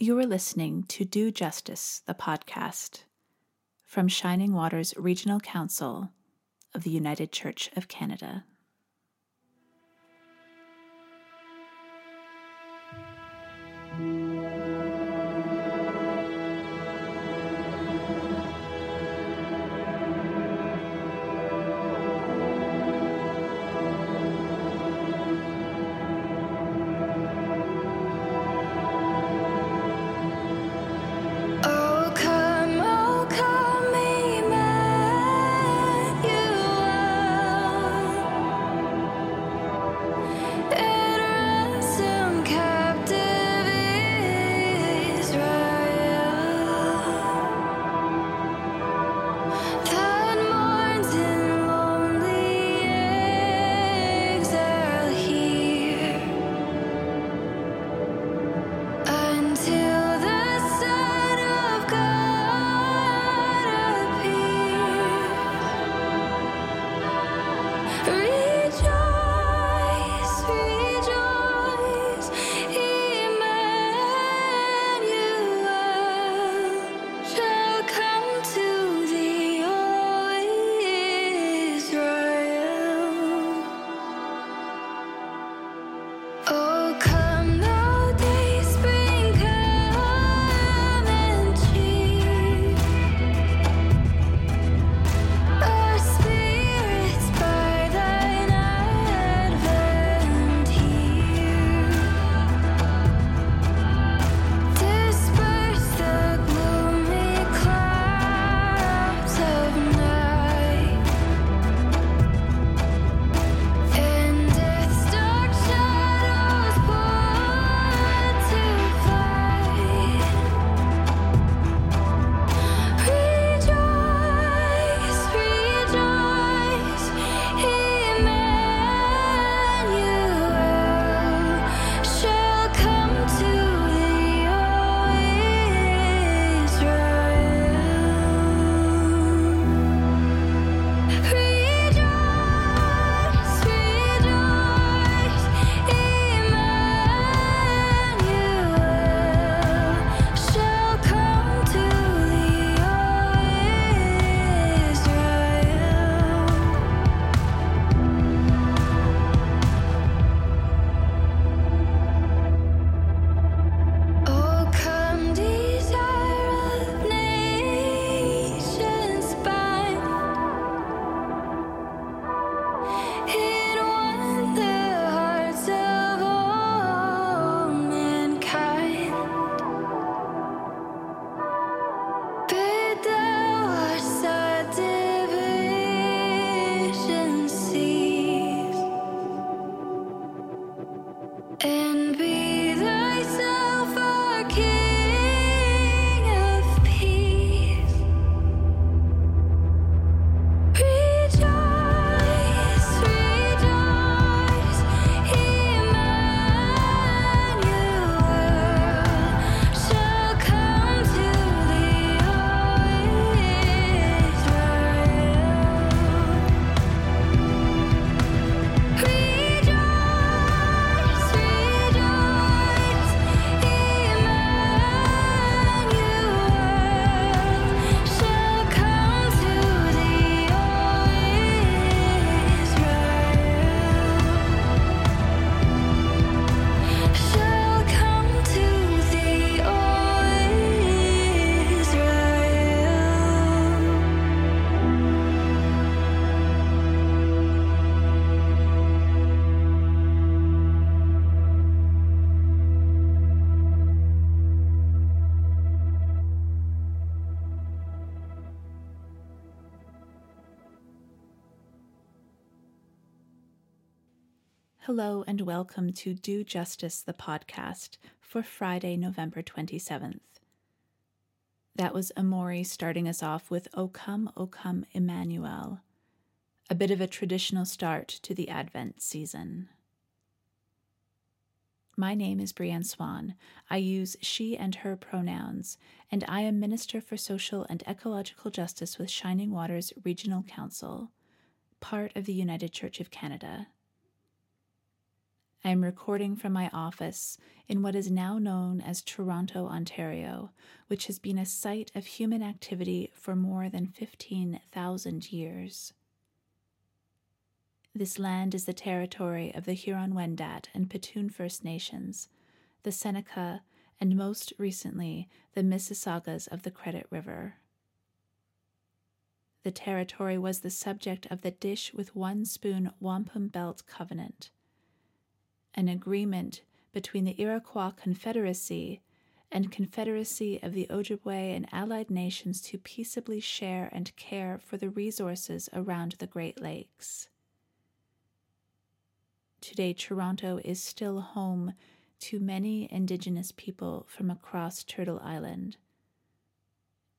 You are listening to Do Justice, the podcast, from Shining Waters Regional Council of the United Church of Canada. Hello and welcome to Do Justice, the podcast for Friday, November 27th. That was Emorie starting us off with O Come, O Come, Emmanuel, a bit of a traditional start to the Advent season. My name is Brienne Swan. I use she and her pronouns, and I am Minister for Social and Ecological Justice with Shining Waters Regional Council, part of the United Church of Canada. I am recording from my office in what is now known as Toronto, Ontario, which has been a site of human activity for more than 15,000 years. This land is the territory of the Huron Wendat and Petun First Nations, the Seneca, and most recently, the Mississaugas of the Credit River. The territory was the subject of the Dish with One Spoon Wampum Belt Covenant, an agreement between the Iroquois Confederacy and Confederacy of the Ojibwe and allied nations to peaceably share and care for the resources around the Great Lakes. Today, Toronto is still home to many Indigenous people from across Turtle Island.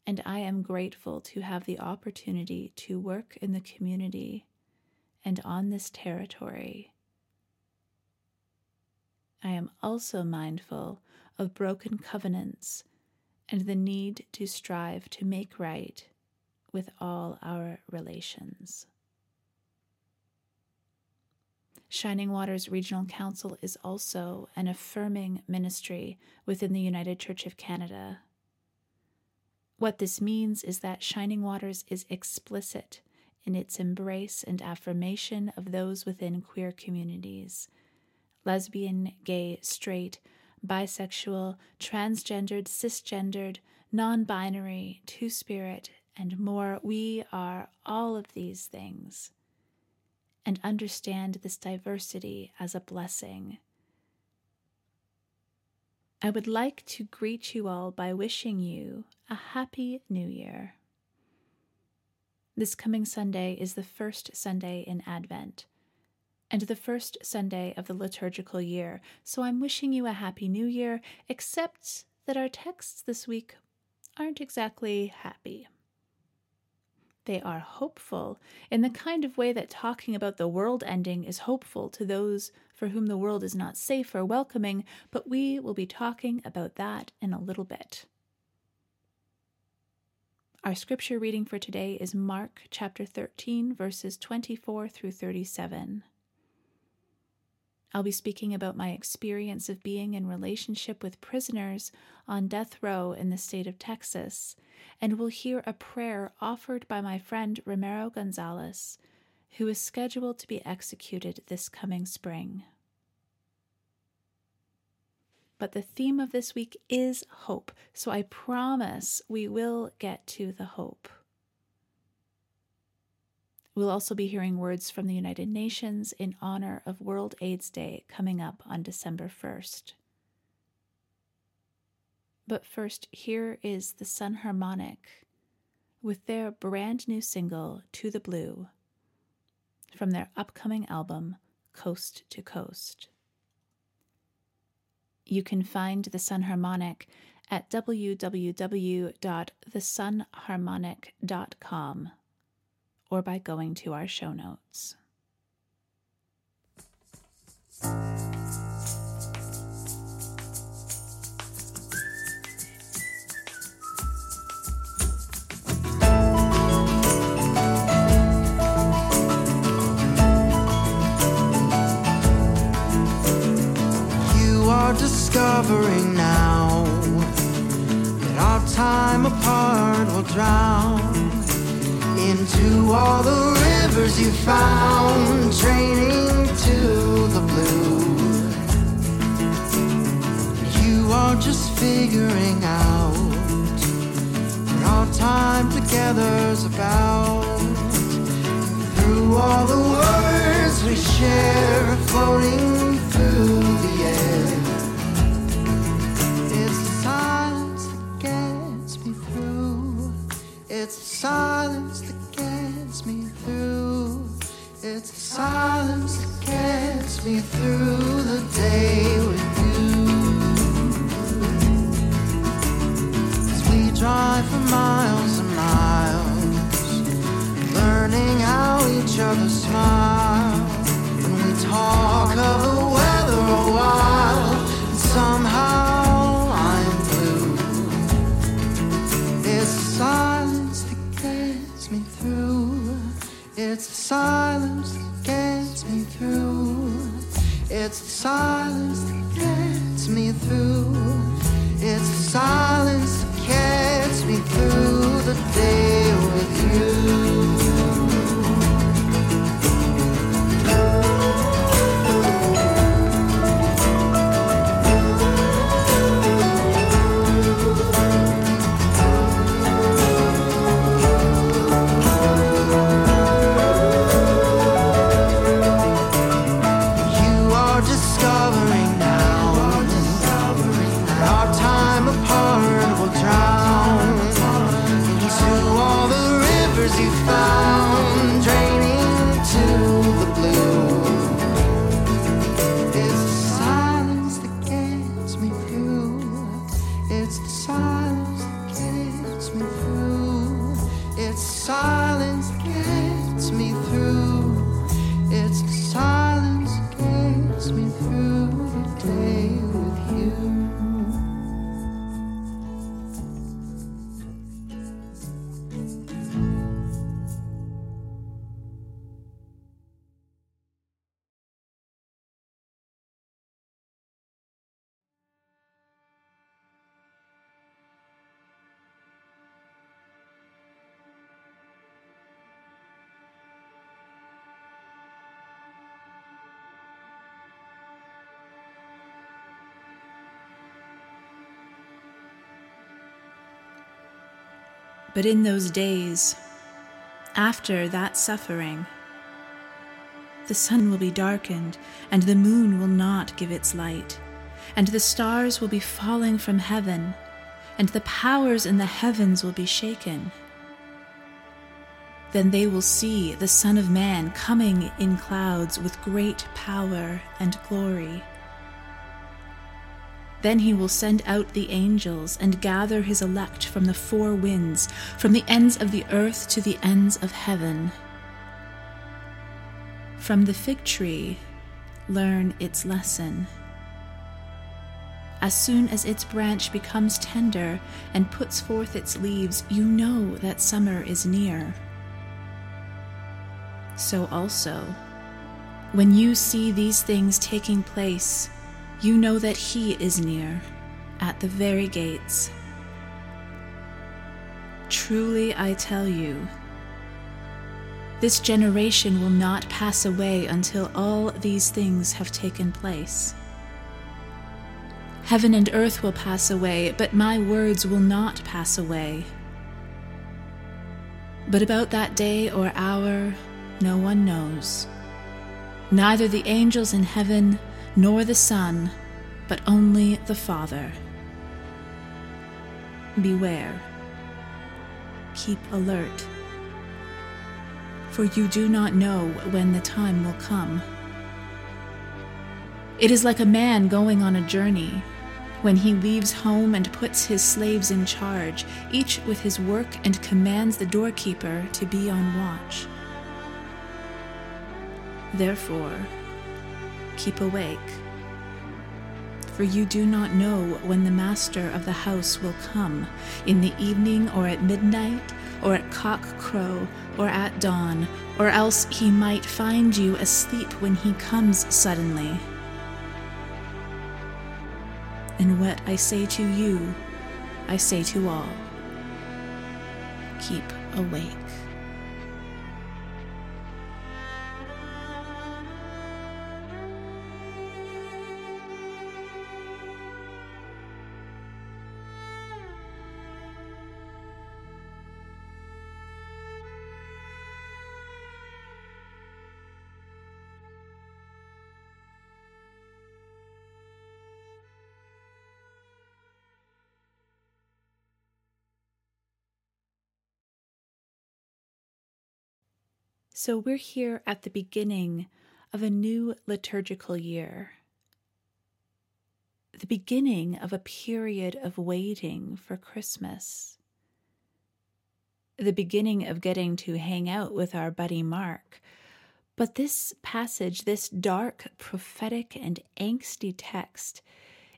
And I am grateful to have the opportunity to work in the community and on this territory. I am also mindful of broken covenants and the need to strive to make right with all our relations. Shining Waters Regional Council is also an affirming ministry within the United Church of Canada. What this means is that Shining Waters is explicit in its embrace and affirmation of those within queer communities lesbian, gay, straight, bisexual, transgendered, cisgendered, non binary, two spirit, and more. We are all of these things and understand this diversity as a blessing. I would like to greet you all by wishing you a happy new year. This coming Sunday is the first Sunday in Advent and the first Sunday of the liturgical year, so I'm wishing you a happy new year, except that our texts this week aren't exactly happy. They are hopeful in the kind of way that talking about the world ending is hopeful to those for whom the world is not safe or welcoming, but we will be talking about that in a little bit. Our scripture reading for today is Mark chapter 13, verses 24 through 37. I'll be speaking about my experience of being in relationship with prisoners on death row in the state of Texas, and we'll hear a prayer offered by my friend Ramiro Gonzales, who is scheduled to be executed this coming spring. But the theme of this week is hope, so I promise we will get to the hope. We'll also be hearing words from the United Nations in honor of World AIDS Day coming up on December 1st. But first, here is the Sun Harmonic with their brand new single, To the Blue, from their upcoming album, Coast to Coast. You can find the Sun Harmonic at www.thesunharmonic.com or by going to our show notes. You are discovering now that our time apart will drown into all the rivers you found, draining to the blue. You are just figuring out what our time together's about. Through all the words we share, floating through But in those days, after that suffering, the sun will be darkened, and the moon will not give its light, and the stars will be falling from heaven, and the powers in the heavens will be shaken. Then they will see the Son of Man coming in clouds with great power and glory. Then he will send out the angels and gather his elect from the four winds, from the ends of the earth to the ends of heaven. From the fig tree, learn its lesson. As soon as its branch becomes tender and puts forth its leaves, you know that summer is near. So also, when you see these things taking place, you know that He is near, at the very gates. Truly I tell you, this generation will not pass away until all these things have taken place. Heaven and earth will pass away, but my words will not pass away. But about that day or hour, no one knows. Neither the angels in heaven, nor the Son, but only the Father. Beware. Keep alert. For you do not know when the time will come. It is like a man going on a journey. When he leaves home and puts his slaves in charge, each with his work, and commands the doorkeeper to be on watch. Therefore, keep awake, for you do not know when the master of the house will come in the evening, or at midnight, or at cock crow, or at dawn, or else he might find you asleep when he comes suddenly. And what I say to you, I say to all keep awake. So we're here at the beginning of a new liturgical year, the beginning of a period of waiting for Christmas, the beginning of getting to hang out with our buddy Mark. But this passage, this dark, prophetic, and angsty text,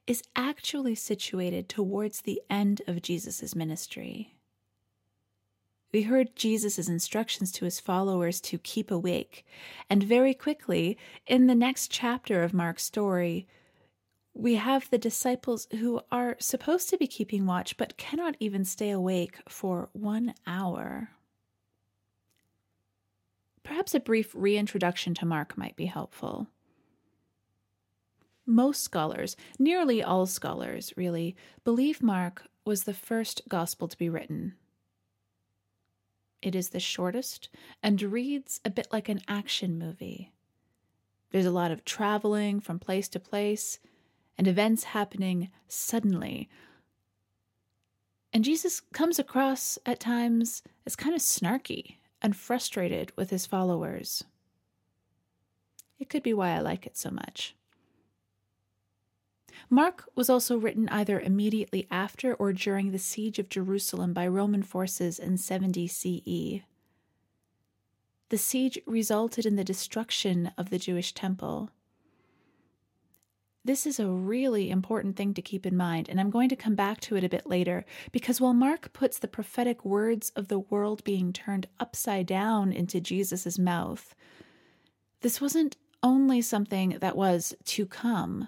is actually situated towards the end of Jesus' ministry. We heard Jesus' instructions to his followers to keep awake. And very quickly, in the next chapter of Mark's story, we have the disciples who are supposed to be keeping watch but cannot even stay awake for one hour. Perhaps a brief reintroduction to Mark might be helpful. Most scholars, nearly all scholars really, believe Mark was the first gospel to be written. It is the shortest and reads a bit like an action movie. There's a lot of traveling from place to place and events happening suddenly. And Jesus comes across at times as kind of snarky and frustrated with his followers. It could be why I like it so much. Mark was also written either immediately after or during the siege of Jerusalem by Roman forces in 70 CE. The siege resulted in the destruction of the Jewish temple. This is a really important thing to keep in mind, and I'm going to come back to it a bit later because while Mark puts the prophetic words of the world being turned upside down into Jesus' mouth, this wasn't only something that was to come.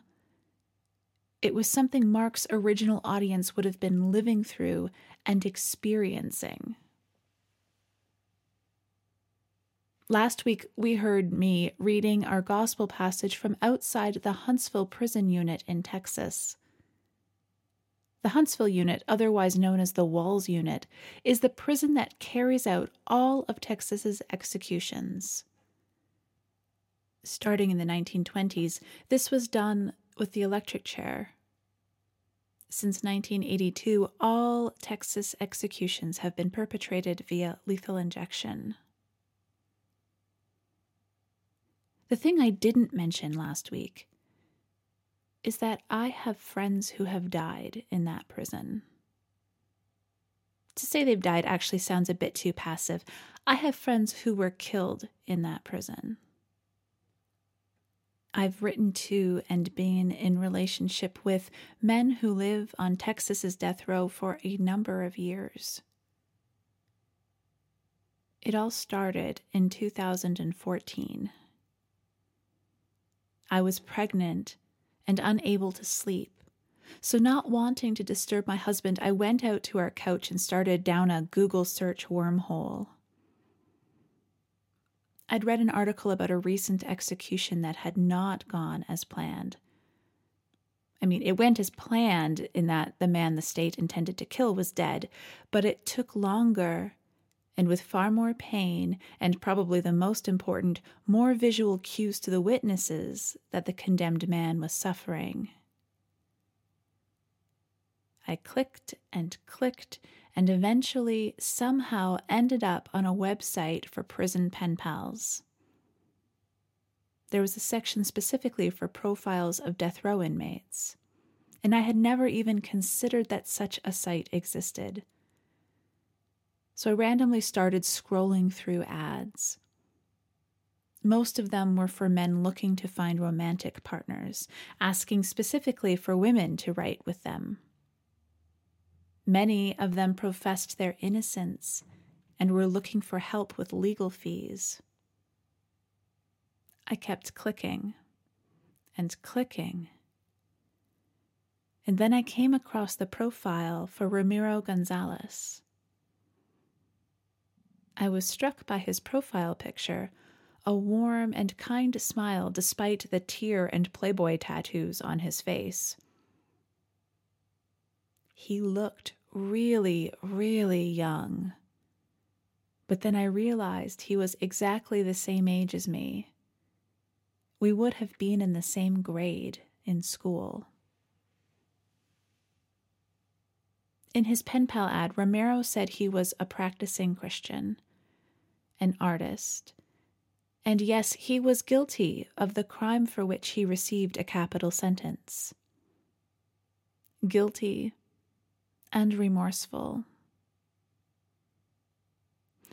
It was something Mark's original audience would have been living through and experiencing. Last week, we heard me reading our gospel passage from outside the Huntsville prison unit in Texas. The Huntsville unit, otherwise known as the Walls unit, is the prison that carries out all of Texas's executions. Starting in the 1920s, this was done with the electric chair. Since 1982, all Texas executions have been perpetrated via lethal injection. The thing I didn't mention last week is that I have friends who have died in that prison. To say they've died actually sounds a bit too passive. I have friends who were killed in that prison. I've written to and been in relationship with men who live on Texas's death row for a number of years. It all started in 2014 I was pregnant and unable to sleep. So, not wanting to disturb my husband, I went out to our couch and started down a Google search wormhole. I'd read an article about a recent execution that had not gone as planned. I mean, it went as planned in that the man the state intended to kill was dead, but it took longer and with far more pain, and probably the most important, more visual cues to the witnesses that the condemned man was suffering. I clicked and clicked and eventually somehow ended up on a website for prison pen pals. There was a section specifically for profiles of death row inmates, and I had never even considered that such a site existed. So I randomly started scrolling through ads. Most of them were for men looking to find romantic partners, asking specifically for women to write with them. Many of them professed their innocence and were looking for help with legal fees. I kept clicking and clicking. And then I came across the profile for Ramiro Gonzales. I was struck by his profile picture, a warm and kind smile despite the tear and Playboy tattoos on his face. He looked really, really young. But then I realized he was exactly the same age as me. We would have been in the same grade in school. In his pen pal ad, Ramiro said he was a practicing Christian, an artist, and yes, he was guilty of the crime for which he received a capital sentence. Guilty and remorseful.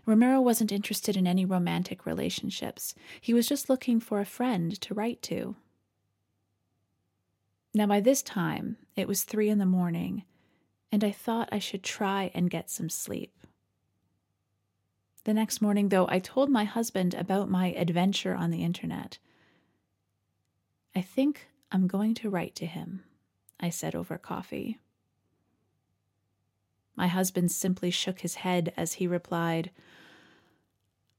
Ramiro wasn't interested in any romantic relationships. He was just looking for a friend to write to. Now, by this time, it was three in the morning, and I thought I should try and get some sleep. The next morning, though, I told my husband about my adventure on the internet. I think I'm going to write to him, I said over coffee. My husband simply shook his head as he replied,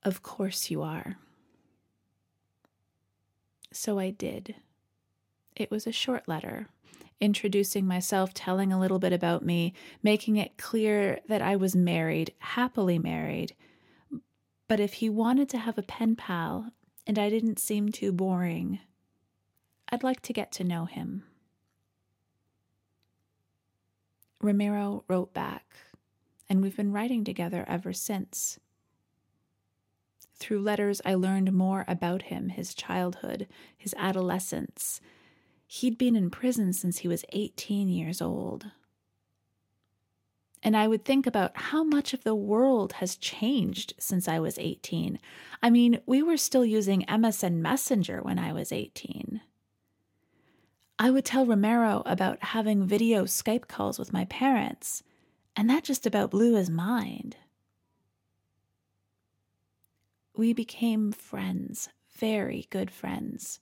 Of course you are. So I did. It was a short letter, introducing myself, telling a little bit about me, making it clear that I was married, happily married. But if he wanted to have a pen pal and I didn't seem too boring, I'd like to get to know him. Ramiro wrote back, and we've been writing together ever since. Through letters, I learned more about him, his childhood, his adolescence. He'd been in prison since he was 18 years old. And I would think about how much of the world has changed since I was 18. I mean, we were still using MSN Messenger when I was 18. I would tell Ramiro about having video Skype calls with my parents, and that just about blew his mind. We became friends, very good friends.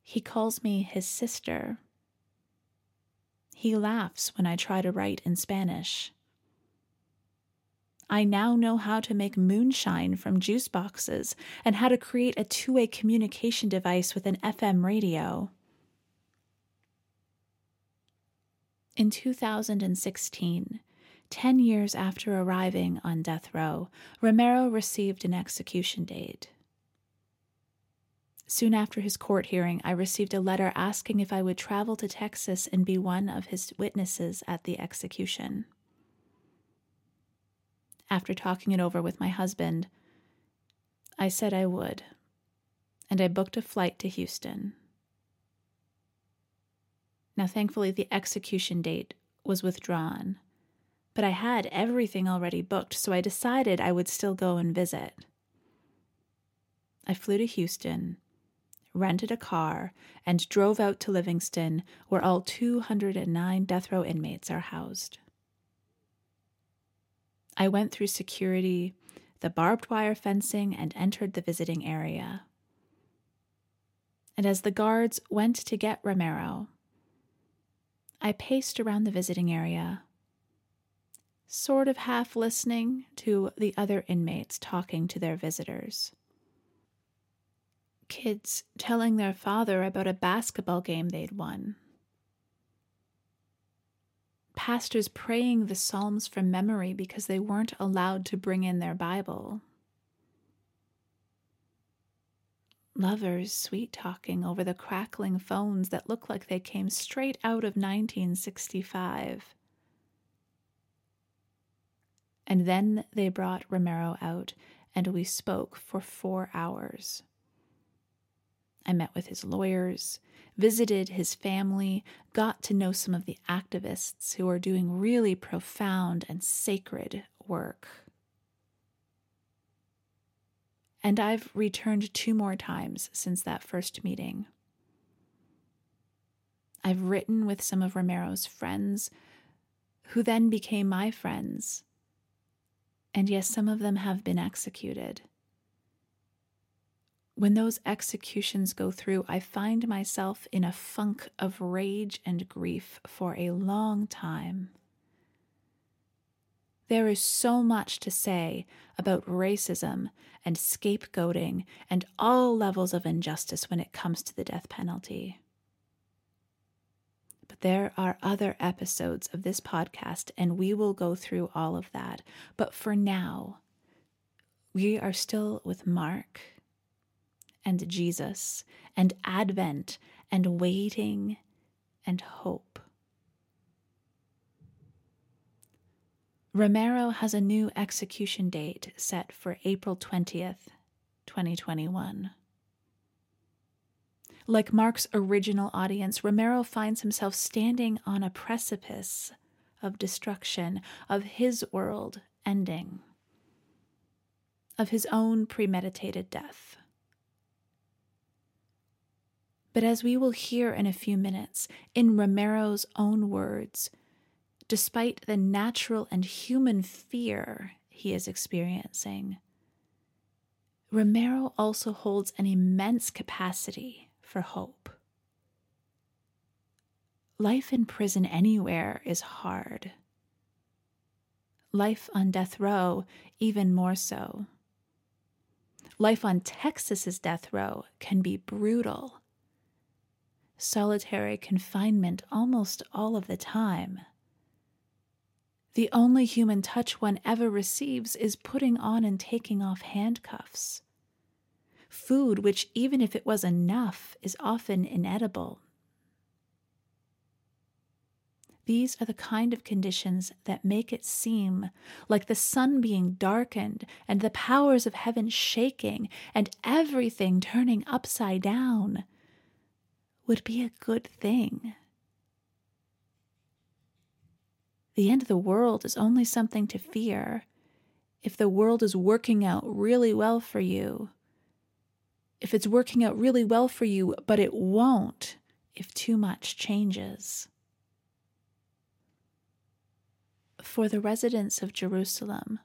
He calls me his sister. He laughs when I try to write in Spanish. I now know how to make moonshine from juice boxes and how to create a two way communication device with an FM radio. In 2016, 10 years after arriving on death row, Ramiro received an execution date. Soon after his court hearing, I received a letter asking if I would travel to Texas and be one of his witnesses at the execution. After talking it over with my husband, I said I would, and I booked a flight to Houston. Now, thankfully, the execution date was withdrawn, but I had everything already booked, so I decided I would still go and visit. I flew to Houston, rented a car, and drove out to Livingston, where all 209 death row inmates are housed. I went through security, the barbed wire fencing, and entered the visiting area. And as the guards went to get Ramiro, I paced around the visiting area, sort of half listening to the other inmates talking to their visitors. Kids telling their father about a basketball game they'd won. Pastors praying the Psalms from memory because they weren't allowed to bring in their Bible. Lovers sweet talking over the crackling phones that look like they came straight out of 1965. And then they brought Ramiro out, and we spoke for four hours. I met with his lawyers, visited his family, got to know some of the activists who are doing really profound and sacred work and I've returned two more times since that first meeting. I've written with some of Ramiro's friends, who then became my friends. And yes, some of them have been executed. When those executions go through, I find myself in a funk of rage and grief for a long time. There is so much to say about racism and scapegoating and all levels of injustice when it comes to the death penalty. But there are other episodes of this podcast, and we will go through all of that. But for now, we are still with Mark and Jesus and Advent and waiting and hope. Ramiro has a new execution date set for April 20th, 2021. Like Mark's original audience, Ramiro finds himself standing on a precipice of destruction, of his world ending, of his own premeditated death. But as we will hear in a few minutes, in Ramiro's own words, despite the natural and human fear he is experiencing, Ramiro also holds an immense capacity for hope. Life in prison anywhere is hard. Life on death row, even more so. Life on Texas's death row can be brutal. Solitary confinement almost all of the time. The only human touch one ever receives is putting on and taking off handcuffs. Food, which, even if it was enough, is often inedible. These are the kind of conditions that make it seem like the sun being darkened and the powers of heaven shaking and everything turning upside down would be a good thing. The end of the world is only something to fear if the world is working out really well for you. If it's working out really well for you, but it won't if too much changes. For the residents of Jerusalem,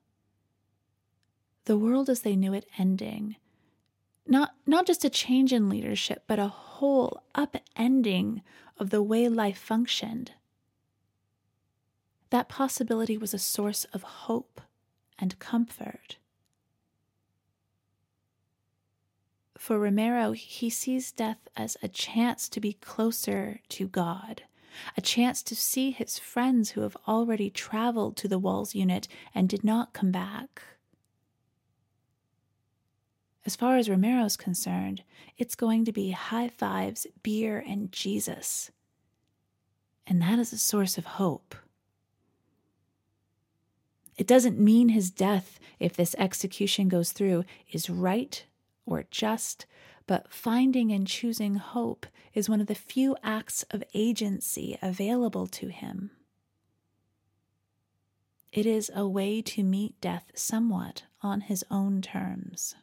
the world as they knew it ending, not, not just a change in leadership, but a whole upending of the way life functioned that possibility was a source of hope and comfort. For Ramiro, he sees death as a chance to be closer to God, a chance to see his friends who have already traveled to the Walls unit and did not come back. As far as Ramiro's concerned, it's going to be high fives, beer, and Jesus. And that is a source of hope. It doesn't mean his death, if this execution goes through, is right or just, but finding and choosing hope is one of the few acts of agency available to him. It is a way to meet death somewhat on his own terms.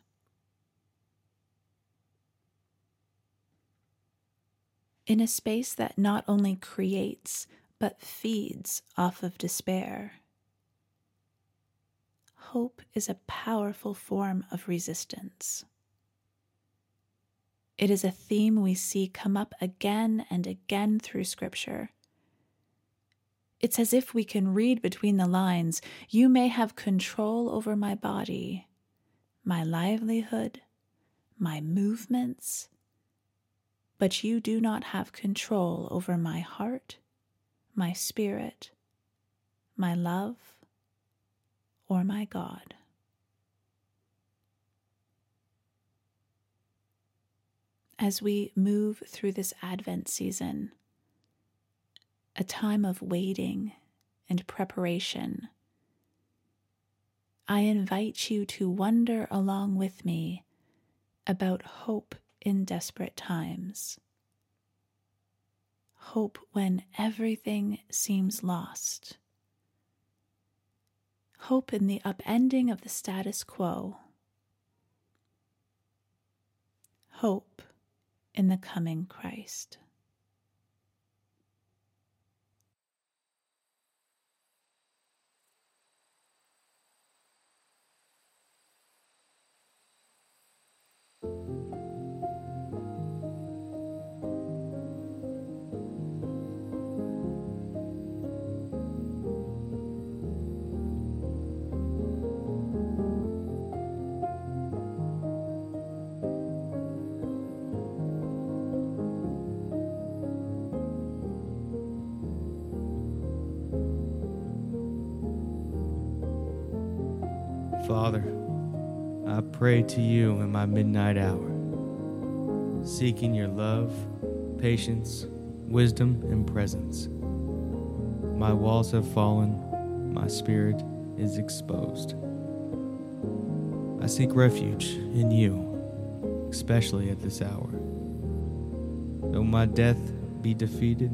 In a space that not only creates, but feeds off of despair hope is a powerful form of resistance. It is a theme we see come up again and again through Scripture. It's as if we can read between the lines You may have control over my body, my livelihood, my movements, but you do not have control over my heart, my spirit, my love, or my God. As we move through this Advent season, a time of waiting and preparation, I invite you to wonder along with me about hope in desperate times. Hope when everything seems lost hope in the upending of the status quo, hope in the coming Christ. Father, I pray to you in my midnight hour, seeking your love, patience, wisdom, and presence. My walls have fallen, my spirit is exposed. I seek refuge in you, especially at this hour. Though my death be defeated,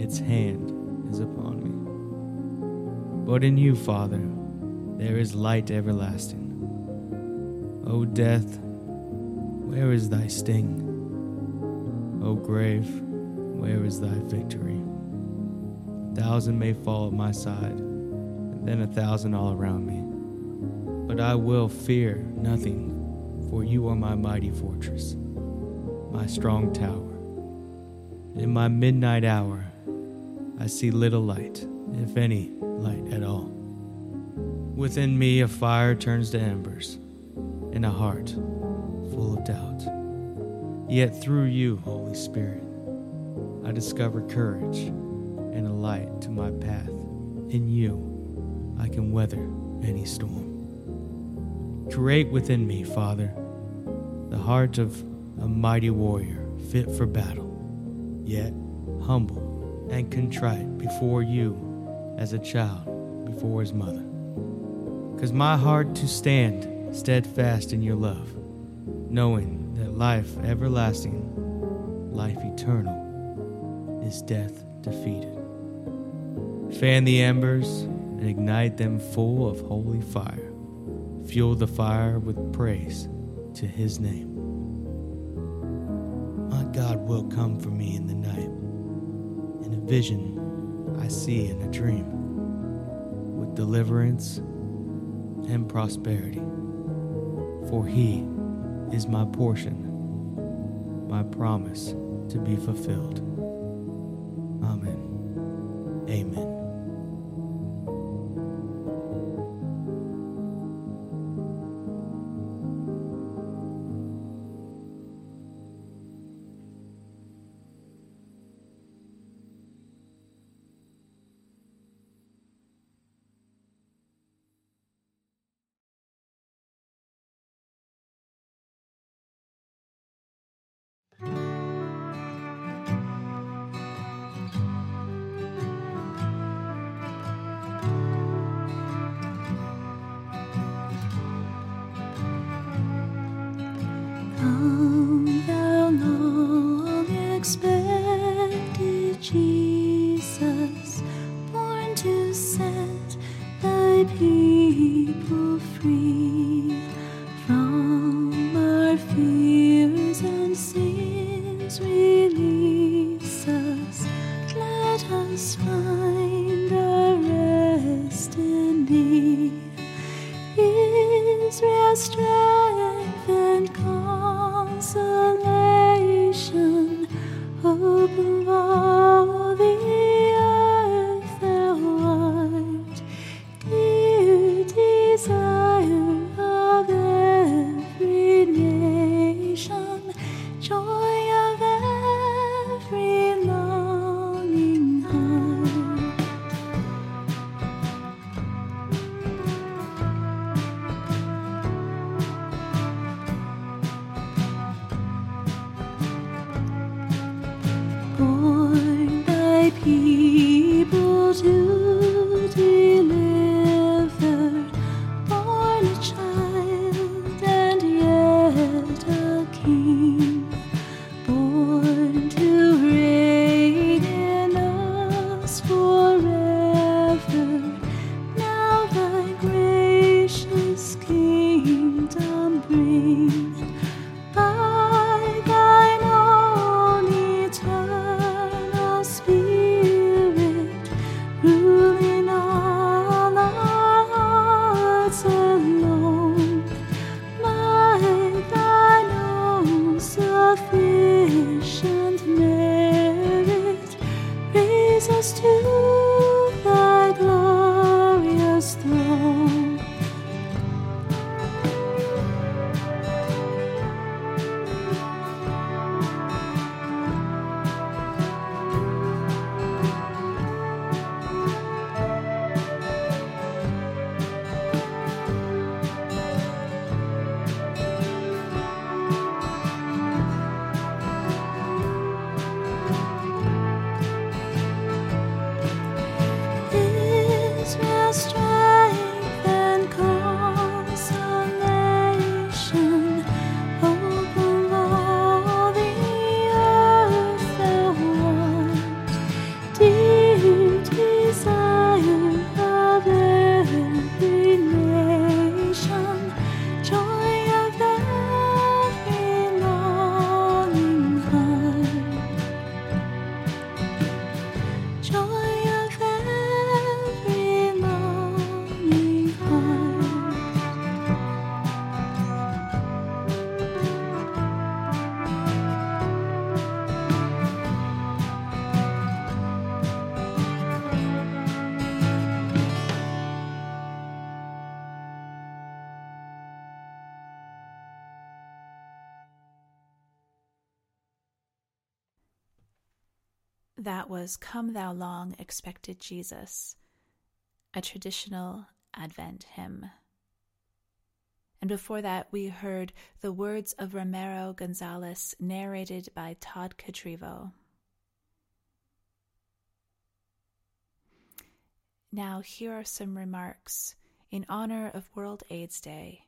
its hand is upon me. But in you, Father, there is light everlasting. O death, where is thy sting? O grave, where is thy victory? A thousand may fall at my side, and then a thousand all around me. But I will fear nothing, for you are my mighty fortress, my strong tower. In my midnight hour, I see little light, if any light at all. Within me, a fire turns to embers, and a heart full of doubt. Yet through you, Holy Spirit, I discover courage and a light to my path. In you, I can weather any storm. Create within me, Father, the heart of a mighty warrior fit for battle, yet humble and contrite before you as a child before his mother. Cause my heart to stand steadfast in your love, knowing that life everlasting, life eternal, is death defeated. Fan the embers and ignite them full of holy fire. Fuel the fire with praise to his name. My God will come for me in the night. In a vision I see in a dream, with deliverance and prosperity. For he is my portion, my promise to be fulfilled. Come, was Come Thou Long Expected Jesus, a traditional Advent hymn. And before that, we heard the words of Ramiro Gonzales narrated by Todd Catrivo. Now, here are some remarks in honor of World AIDS Day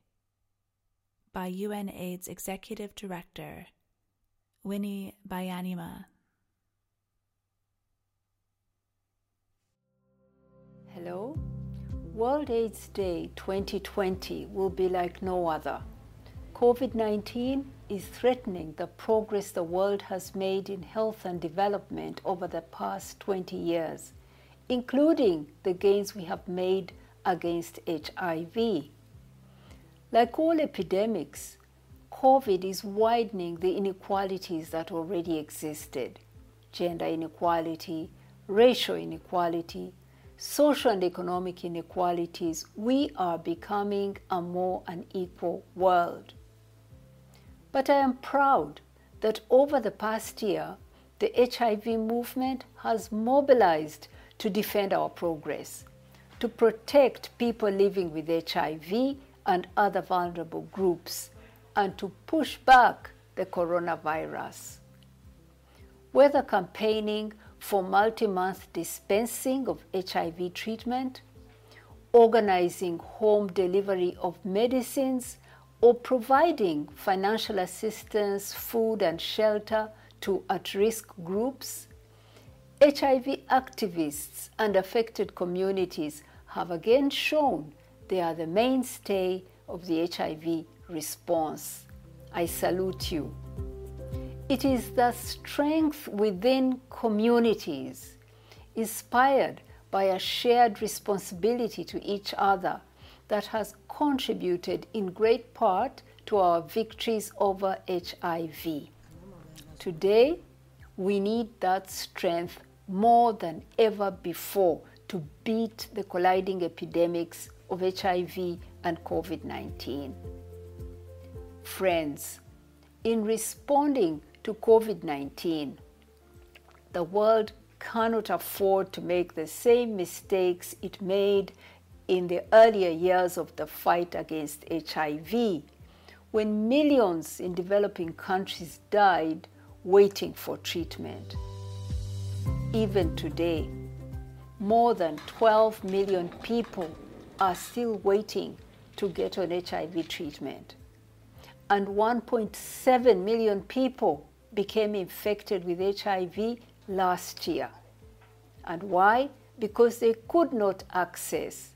by UNAIDS Executive Director Winnie Byanyima. Hello. World AIDS Day 2020 will be like no other. COVID 19 is threatening the progress the world has made in health and development over the past 20 years, including the gains we have made against HIV. Like all epidemics, COVID is widening the inequalities that already existed gender inequality, racial inequality, social and economic inequalities, we are becoming a more unequal world. But I am proud that over the past year, the HIV movement has mobilized to defend our progress, to protect people living with HIV and other vulnerable groups, and to push back the coronavirus. Whether campaigning for multi month dispensing of HIV treatment, organizing home delivery of medicines, or providing financial assistance, food, and shelter to at risk groups, HIV activists and affected communities have again shown they are the mainstay of the HIV response. I salute you. It is the strength within communities, inspired by a shared responsibility to each other, that has contributed in great part to our victories over HIV. Today, we need that strength more than ever before to beat the colliding epidemics of HIV and COVID 19. Friends, in responding to COVID 19, the world cannot afford to make the same mistakes it made in the earlier years of the fight against HIV, when millions in developing countries died waiting for treatment. Even today, more than 12 million people are still waiting to get on HIV treatment. And 1.7 million people became infected with HIV last year. And why? Because they could not access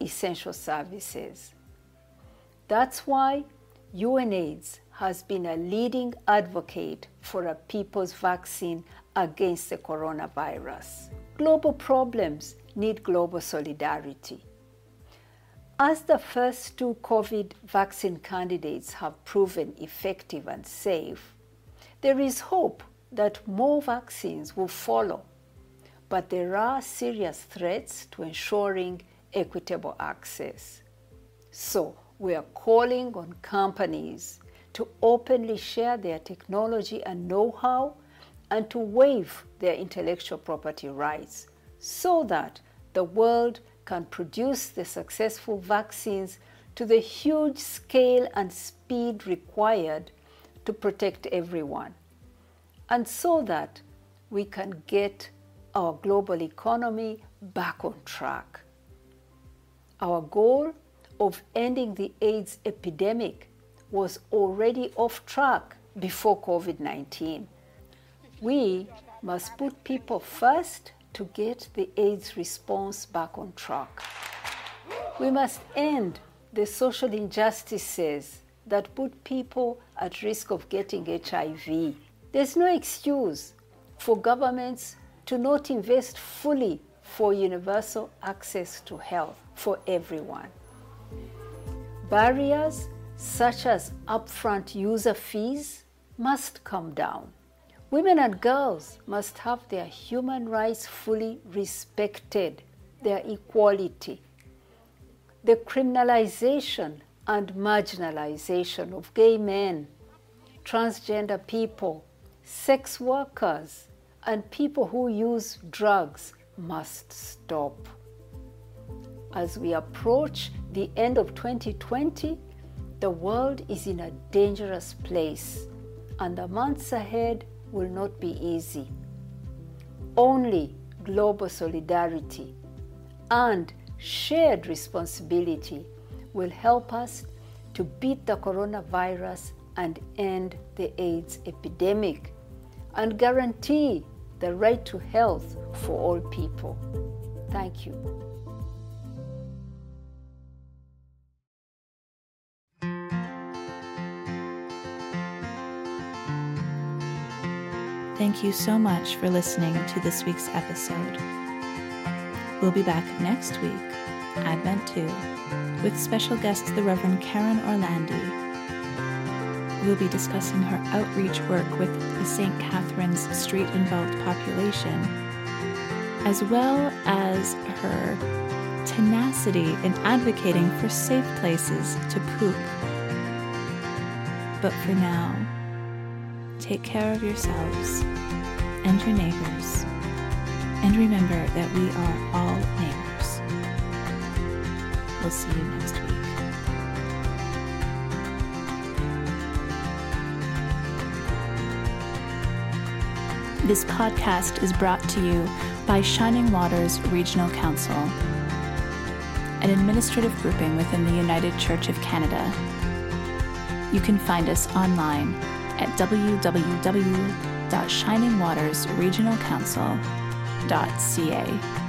essential services. That's why UNAIDS has been a leading advocate for a people's vaccine against the coronavirus. Global problems need global solidarity. As the first two COVID vaccine candidates have proven effective and safe, there is hope that more vaccines will follow. But there are serious threats to ensuring equitable access. So, we are calling on companies to openly share their technology and know how and to waive their intellectual property rights so that the world can produce the successful vaccines to the huge scale and speed required to protect everyone, and so that we can get our global economy back on track. Our goal of ending the AIDS epidemic was already off track before COVID 19. We must put people first to get the AIDS response back on track. We must end the social injustices that put people at risk of getting HIV. There's no excuse for governments to not invest fully for universal access to health for everyone. Barriers such as upfront user fees must come down. Women and girls must have their human rights fully respected, their equality. The criminalization and marginalization of gay men, transgender people, sex workers, and people who use drugs must stop. As we approach the end of 2020, the world is in a dangerous place, and the months ahead will not be easy. Only global solidarity and shared responsibility will help us to beat the coronavirus and end the AIDS epidemic and guarantee the right to health for all people. Thank you. Thank you so much for listening to this week's episode. We'll be back next week, Advent 2, with special guest the Reverend Karen Orlandi. We'll be discussing her outreach work with the St. Catherine's Street involved population, as well as her tenacity in advocating for safe places to poop. But for now, take care of yourselves and your neighbors, and remember that we are all neighbors. We'll see you next week. This podcast is brought to you by Shining Waters Regional Council, an administrative grouping within the United Church of Canada. You can find us online at www.shiningwatersregionalcouncil.ca.